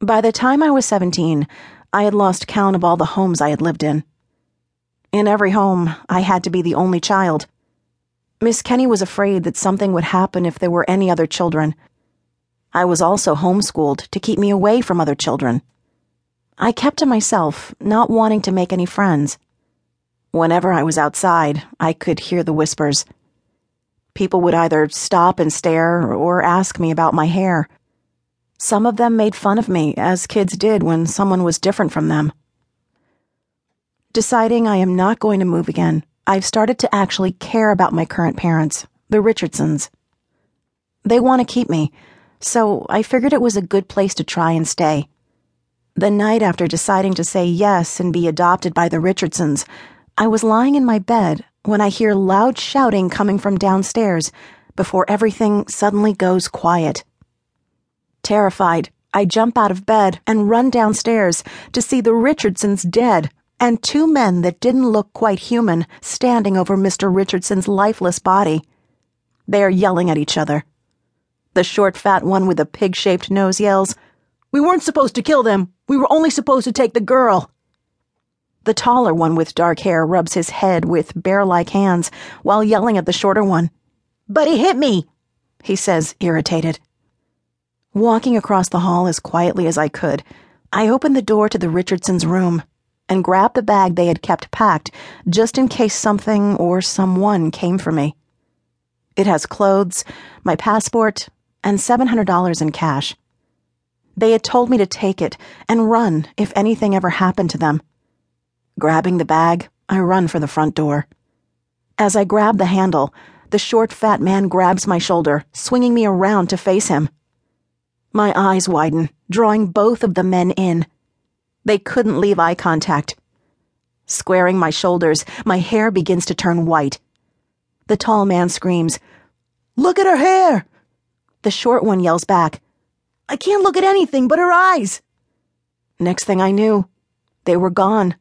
By the time I was 17, I had lost count of all the homes I had lived in. In every home, I had to be the only child. Miss Kenny was afraid that something would happen if there were any other children. I was also homeschooled to keep me away from other children. I kept to myself, not wanting to make any friends. Whenever I was outside, I could hear the whispers. People would either stop and stare or ask me about my hair. Some of them made fun of me, as kids did when someone was different from them. Deciding I am not going to move again, I've started to actually care about my current parents, the Richardsons. They want to keep me, so I figured it was a good place to try and stay. The night after deciding to say yes and be adopted by the Richardsons, I was lying in my bed when I hear loud shouting coming from downstairs before everything suddenly goes quiet. Terrified, I jump out of bed and run downstairs to see the Richardsons dead and two men that didn't look quite human standing over Mr. Richardson's lifeless body. They are yelling at each other. The short, fat one with the pig shaped nose yells, We weren't supposed to kill them. We were only supposed to take the girl. The taller one with dark hair rubs his head with bear like hands while yelling at the shorter one. But he hit me, he says, irritated. Walking across the hall as quietly as I could, I opened the door to the Richardsons' room and grabbed the bag they had kept packed just in case something or someone came for me. It has clothes, my passport, and $700 in cash. They had told me to take it and run if anything ever happened to them. Grabbing the bag, I run for the front door. As I grab the handle, the short, fat man grabs my shoulder, swinging me around to face him. My eyes widen, drawing both of the men in. They couldn't leave eye contact. Squaring my shoulders, my hair begins to turn white. The tall man screams, Look at her hair! The short one yells back, I can't look at anything but her eyes. Next thing I knew, they were gone.